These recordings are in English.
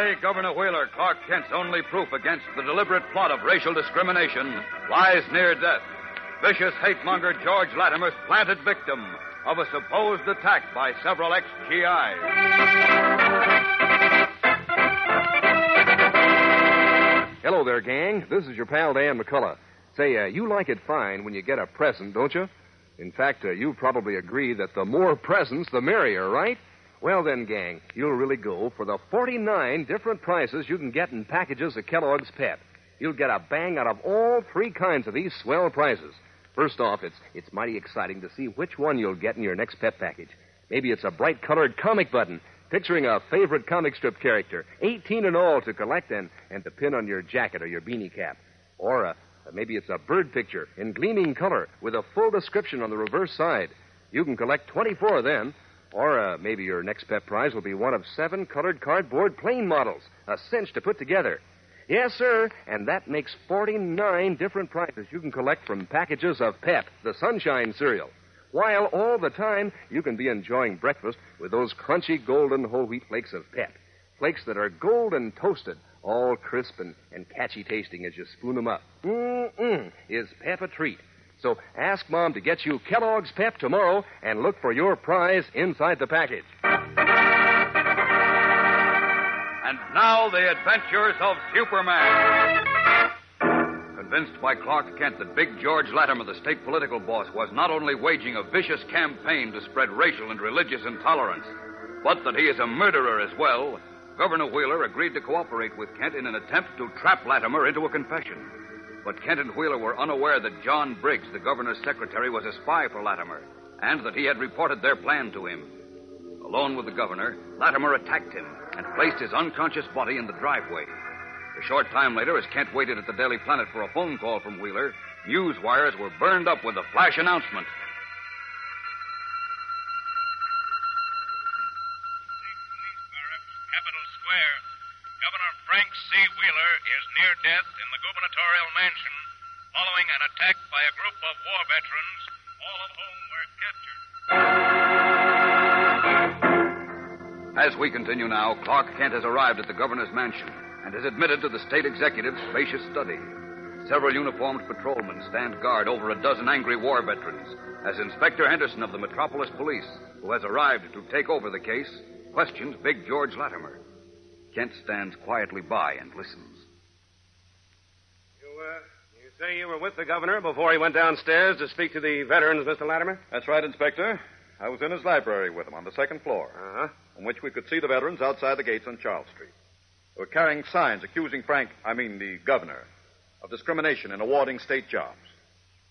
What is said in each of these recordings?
Today, Governor Wheeler, Clark Kent's only proof against the deliberate plot of racial discrimination, lies near death. Vicious hate-monger George Latimer's planted victim of a supposed attack by several ex-GIs. Hello there, gang. This is your pal Dan McCullough. Say, uh, you like it fine when you get a present, don't you? In fact, uh, you probably agree that the more presents, the merrier, right? Well, then, gang, you'll really go for the 49 different prices you can get in packages of Kellogg's Pep. You'll get a bang out of all three kinds of these swell prizes. First off, it's, it's mighty exciting to see which one you'll get in your next Pep package. Maybe it's a bright colored comic button picturing a favorite comic strip character, 18 in all to collect and, and to pin on your jacket or your beanie cap. Or uh, maybe it's a bird picture in gleaming color with a full description on the reverse side. You can collect 24 then. Or uh, maybe your next Pep prize will be one of seven colored cardboard plane models, a cinch to put together. Yes, sir, and that makes 49 different prizes you can collect from packages of Pep, the Sunshine cereal. While all the time you can be enjoying breakfast with those crunchy golden whole wheat flakes of Pep. Flakes that are golden toasted, all crisp and, and catchy tasting as you spoon them up. Mm-mm, is Pep a treat. So ask Mom to get you Kellogg's Pep tomorrow and look for your prize inside the package. And now, the adventures of Superman. Convinced by Clark Kent that Big George Latimer, the state political boss, was not only waging a vicious campaign to spread racial and religious intolerance, but that he is a murderer as well, Governor Wheeler agreed to cooperate with Kent in an attempt to trap Latimer into a confession. But Kent and Wheeler were unaware that John Briggs, the governor's secretary, was a spy for Latimer, and that he had reported their plan to him. Alone with the governor, Latimer attacked him and placed his unconscious body in the driveway. A short time later, as Kent waited at the Daily Planet for a phone call from Wheeler, news wires were burned up with a flash announcement. Capitol Square. Governor Frank C. Wheeler is near death in the gubernatorial mansion following an attack by a group of war veterans, all of whom were captured. As we continue now, Clark Kent has arrived at the governor's mansion and is admitted to the state executive's spacious study. Several uniformed patrolmen stand guard over a dozen angry war veterans as Inspector Henderson of the Metropolis Police, who has arrived to take over the case, questions Big George Latimer. Kent stands quietly by and listens. You, uh, you say you were with the governor before he went downstairs to speak to the veterans, Mr. Latimer? That's right, Inspector. I was in his library with him on the second floor, Uh huh. from which we could see the veterans outside the gates on Charles Street. They were carrying signs accusing Frank, I mean the governor, of discrimination in awarding state jobs.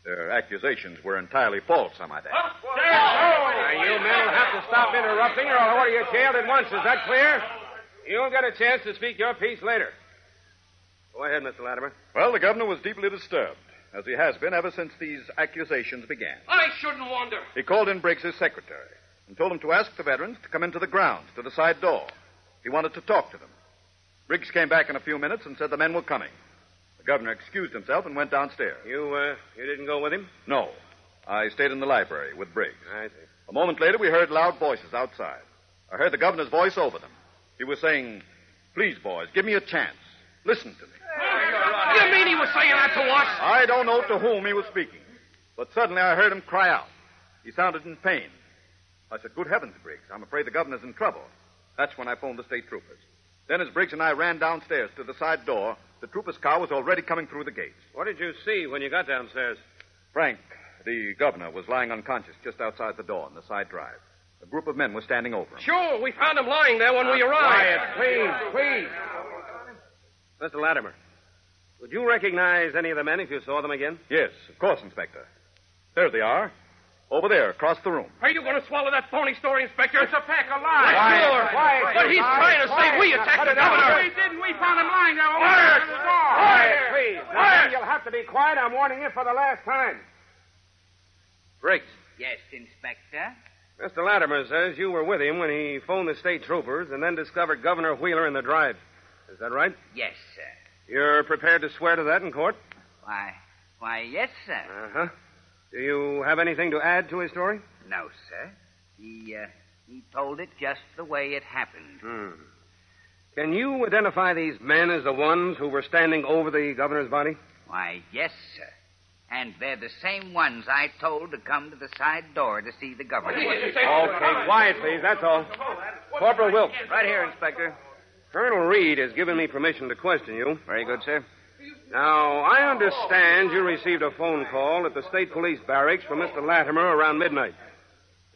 Their accusations were entirely false, I might add. Now, you men will have to stop interrupting or I'll order you jailed at once. Is that clear? You'll get a chance to speak your piece later. Go ahead, Mr. Latimer. Well, the governor was deeply disturbed, as he has been ever since these accusations began. I shouldn't wonder. He called in Briggs, his secretary, and told him to ask the veterans to come into the grounds to the side door. He wanted to talk to them. Briggs came back in a few minutes and said the men were coming. The governor excused himself and went downstairs. You, uh, you didn't go with him? No. I stayed in the library with Briggs. I see. A moment later, we heard loud voices outside. I heard the governor's voice over them. He was saying, Please, boys, give me a chance. Listen to me. You mean he was saying that to us? I don't know to whom he was speaking, but suddenly I heard him cry out. He sounded in pain. I said, Good heavens, Briggs, I'm afraid the governor's in trouble. That's when I phoned the state troopers. Then, as Briggs and I ran downstairs to the side door, the trooper's car was already coming through the gates. What did you see when you got downstairs? Frank, the governor, was lying unconscious just outside the door in the side drive. A group of men were standing over him. Sure, we found him lying there when we arrived. Quiet, please, please. Mr. Latimer, would you recognize any of the men if you saw them again? Yes, of course, Inspector. There they are. Over there, across the room. Are you going to swallow that phony story, Inspector? It's a pack of lies. Quiet, sure. quiet, but he's quiet, trying to say quiet. we attacked the Cut it out. governor. We didn't. We found him lying there over Quiet. there the door. Quiet, please. Now, Quiet. then you'll have to be quiet. I'm warning you for the last time. Briggs, Yes, Inspector. Mr. Latimer says you were with him when he phoned the state troopers and then discovered Governor Wheeler in the drive. Is that right? Yes, sir. You're prepared to swear to that in court? Why, why, yes, sir. Uh huh. Do you have anything to add to his story? No, sir. He, uh, he told it just the way it happened. Hmm. Can you identify these men as the ones who were standing over the governor's body? Why, yes, sir. And they're the same ones I told to come to the side door to see the governor. Okay, quiet, please. That's all. Corporal Wilkes. Right here, Inspector. Colonel Reed has given me permission to question you. Very good, sir. Now, I understand you received a phone call at the state police barracks from Mr. Latimer around midnight.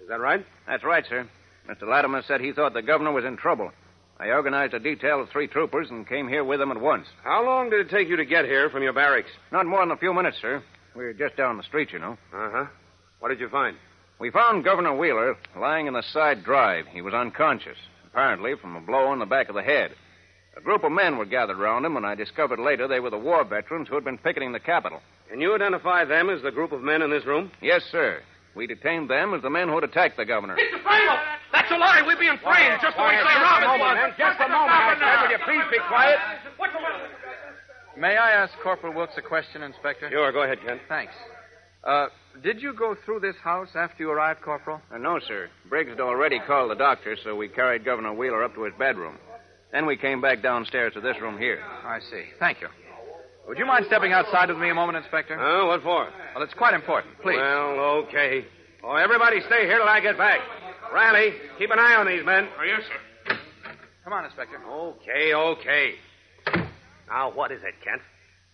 Is that right? That's right, sir. Mr. Latimer said he thought the governor was in trouble. I organized a detail of three troopers and came here with them at once. How long did it take you to get here from your barracks? Not more than a few minutes, sir. We're just down the street, you know. Uh huh. What did you find? We found Governor Wheeler lying in the side drive. He was unconscious, apparently from a blow on the back of the head. A group of men were gathered around him, and I discovered later they were the war veterans who had been picketing the Capitol. Can you identify them as the group of men in this room? Yes, sir. We detained them as the men who had attacked the governor. Mr. Frankel! That's a lie. We're being framed just the way Sam Robbins was. Just a moment, I said. Will you please be quiet? What's the matter? May I ask Corporal Wilkes a question, Inspector? Sure, go ahead, Kent. Thanks. Uh, did you go through this house after you arrived, Corporal? Uh, no, sir. Briggs had already called the doctor, so we carried Governor Wheeler up to his bedroom. Then we came back downstairs to this room here. I see. Thank you. Would you mind stepping outside with me a moment, Inspector? Oh, what for? Well, it's quite important. Please. Well, okay. Oh, everybody stay here till I get back. Riley, keep an eye on these men. Oh, yes, sir. Come on, Inspector. Okay, okay. Now, what is it, Kent?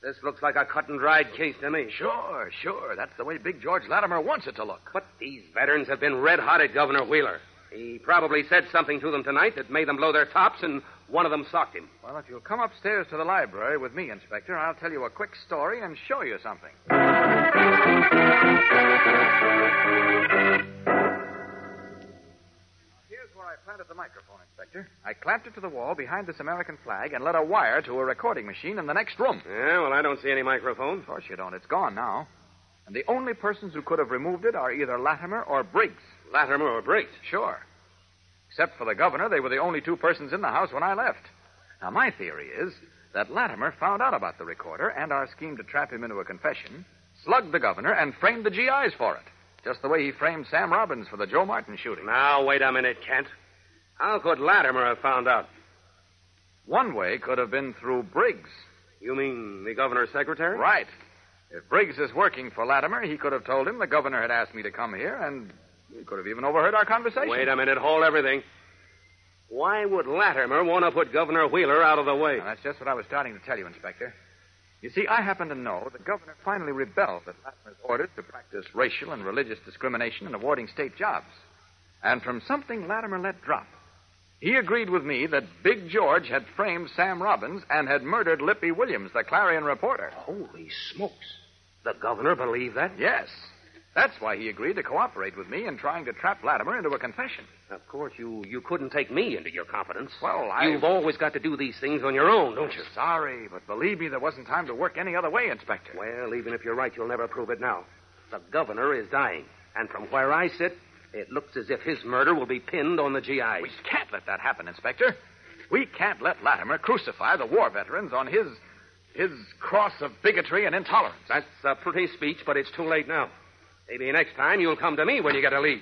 This looks like a cut and dried case to me. Sure, sure. That's the way Big George Latimer wants it to look. But these veterans have been red hot at Governor Wheeler. He probably said something to them tonight that made them blow their tops, and one of them socked him. Well, if you'll come upstairs to the library with me, Inspector, I'll tell you a quick story and show you something. Where I planted the microphone, Inspector. I clamped it to the wall behind this American flag and led a wire to a recording machine in the next room. Yeah, well, I don't see any microphone. Of course you don't. It's gone now. And the only persons who could have removed it are either Latimer or Briggs. Latimer or Briggs? Sure. Except for the governor, they were the only two persons in the house when I left. Now, my theory is that Latimer found out about the recorder and our scheme to trap him into a confession, slugged the governor, and framed the GIs for it. Just the way he framed Sam Robbins for the Joe Martin shooting. Now, wait a minute, Kent. How could Latimer have found out? One way could have been through Briggs. You mean the governor's secretary? Right. If Briggs is working for Latimer, he could have told him the governor had asked me to come here, and he could have even overheard our conversation. Wait a minute. Hold everything. Why would Latimer want to put Governor Wheeler out of the way? Now, that's just what I was starting to tell you, Inspector. You see, I happen to know the governor finally rebelled at Latimer's orders to practice racial and religious discrimination in awarding state jobs. And from something Latimer let drop, he agreed with me that Big George had framed Sam Robbins and had murdered Lippy Williams, the Clarion reporter. Holy smokes. The governor believed that? Yes. That's why he agreed to cooperate with me in trying to trap Latimer into a confession. Of course, you, you couldn't take me into your confidence. Well, I. You've always got to do these things on your own, don't you? Sorry, but believe me, there wasn't time to work any other way, Inspector. Well, even if you're right, you'll never prove it now. The governor is dying, and from where I sit, it looks as if his murder will be pinned on the GI. We can't let that happen, Inspector. We can't let Latimer crucify the war veterans on his his cross of bigotry and intolerance. That's a pretty speech, but it's too late now. Maybe next time you'll come to me when you get a lead.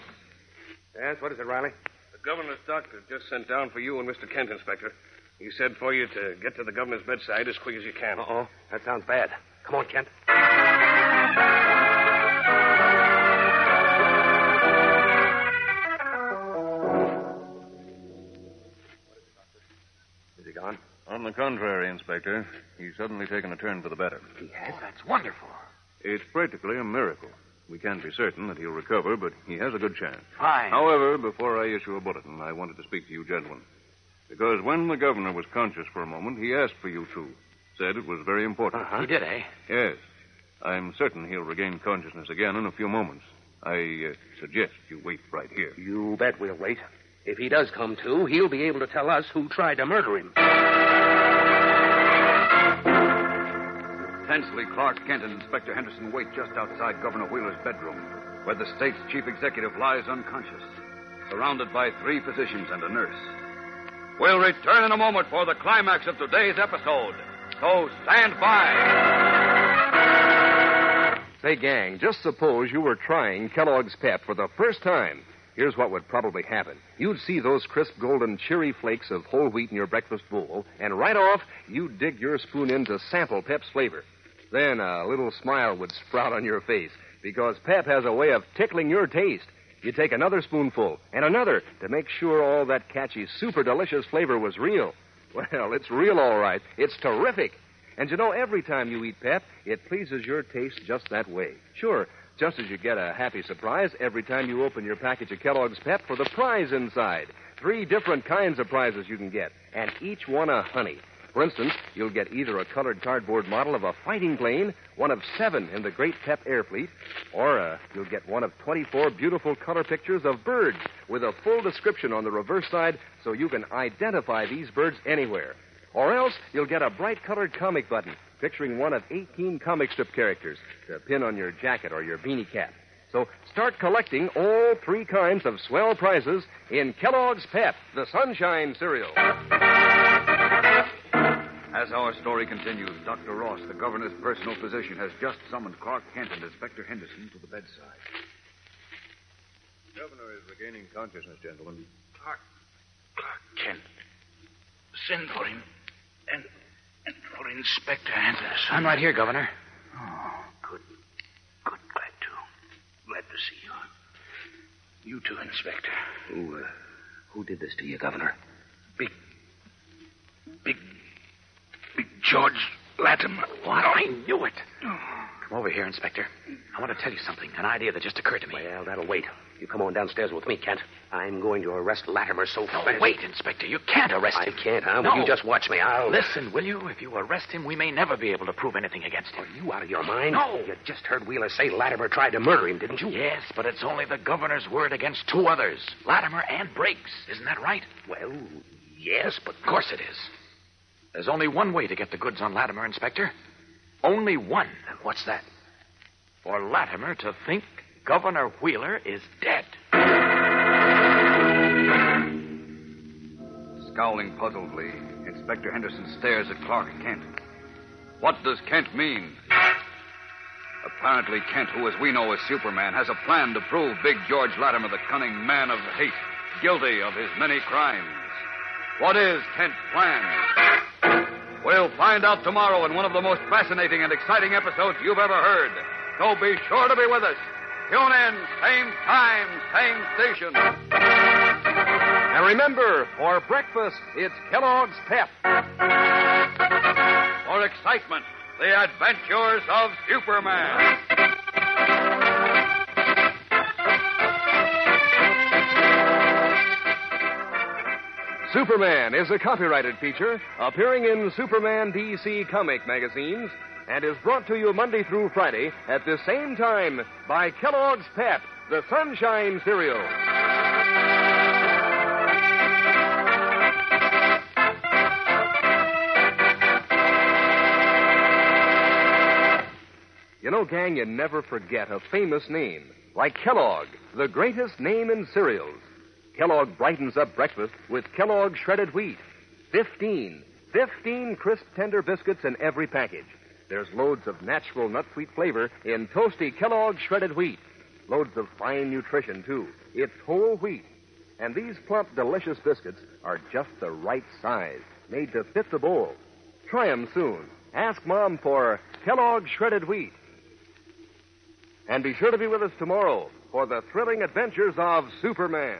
Yes, what is it, Riley? The governor's doctor just sent down for you and Mr. Kent, Inspector. He said for you to get to the governor's bedside as quick as you can. Uh-oh. That sounds bad. Come on, Kent. Is he gone? On the contrary, Inspector, he's suddenly taken a turn for the better. He has? That's wonderful. It's practically a miracle. We can't be certain that he'll recover, but he has a good chance. Fine. However, before I issue a bulletin, I wanted to speak to you gentlemen. Because when the governor was conscious for a moment, he asked for you two. Said it was very important. He did, eh? Yes. I'm certain he'll regain consciousness again in a few moments. I uh, suggest you wait right here. You bet we'll wait. If he does come to, he'll be able to tell us who tried to murder him. Tensely, Clark Kent and Inspector Henderson wait just outside Governor Wheeler's bedroom, where the state's chief executive lies unconscious, surrounded by three physicians and a nurse. We'll return in a moment for the climax of today's episode. So stand by. Say, gang, just suppose you were trying Kellogg's Pep for the first time. Here's what would probably happen. You'd see those crisp, golden, cheery flakes of whole wheat in your breakfast bowl, and right off, you'd dig your spoon in to sample Pep's flavor. Then a little smile would sprout on your face, because Pep has a way of tickling your taste. You take another spoonful and another to make sure all that catchy, super delicious flavor was real. Well, it's real all right. It's terrific. And you know, every time you eat Pep, it pleases your taste just that way. Sure, just as you get a happy surprise every time you open your package of Kellogg's Pep for the prize inside. Three different kinds of prizes you can get, and each one a honey. For instance, you'll get either a colored cardboard model of a fighting plane, one of seven in the Great Pep Air Fleet, or uh, you'll get one of 24 beautiful color pictures of birds with a full description on the reverse side so you can identify these birds anywhere. Or else you'll get a bright colored comic button picturing one of 18 comic strip characters to pin on your jacket or your beanie cap. So start collecting all three kinds of swell prizes in Kellogg's Pep, the Sunshine cereal. As our story continues, Dr. Ross, the governor's personal physician, has just summoned Clark Kent and Inspector Henderson to the bedside. The governor is regaining consciousness, gentlemen. Clark, Clark Kent. Send for him. And, and for Inspector Henderson. I'm right here, Governor. Oh, good. Good. Glad to. Glad to see you. You too, Inspector. Who, uh, who did this to you, Governor? Big. Big. Big George Latimer. What? I knew it. Oh. Come over here, Inspector. I want to tell you something. An idea that just occurred to me. Well, that'll wait. You come on downstairs with me, Kent. I'm going to arrest Latimer so No, fast. wait, Inspector. You can't arrest him. I can't, huh? No. Will you just watch me? I'll. Listen, will you? If you arrest him, we may never be able to prove anything against him. Are you out of your mind? No. You just heard Wheeler say Latimer tried to murder him, didn't you? Yes, but it's only the governor's word against two others Latimer and Briggs. Isn't that right? Well, yes, but. Of course it is. There's only one way to get the goods on Latimer, Inspector. Only one. What's that? For Latimer to think Governor Wheeler is dead. Scowling puzzledly, Inspector Henderson stares at Clark Kent. What does Kent mean? Apparently, Kent, who, as we know, is Superman, has a plan to prove Big George Latimer, the cunning man of hate, guilty of his many crimes. What is Kent's plan? We'll find out tomorrow in one of the most fascinating and exciting episodes you've ever heard. So be sure to be with us. Tune in, same time, same station. And remember, for breakfast, it's Kellogg's Pep. For excitement, the adventures of Superman. Superman is a copyrighted feature appearing in Superman DC comic magazines and is brought to you Monday through Friday at the same time by Kellogg's Pep, the Sunshine Cereal. You know, gang, you never forget a famous name, like Kellogg, the greatest name in cereals. Kellogg brightens up breakfast with Kellogg shredded wheat. Fifteen. Fifteen crisp, tender biscuits in every package. There's loads of natural nut sweet flavor in toasty Kellogg shredded wheat. Loads of fine nutrition, too. It's whole wheat. And these plump, delicious biscuits are just the right size, made to fit the bowl. Try 'em soon. Ask Mom for Kellogg shredded wheat. And be sure to be with us tomorrow for the thrilling adventures of Superman.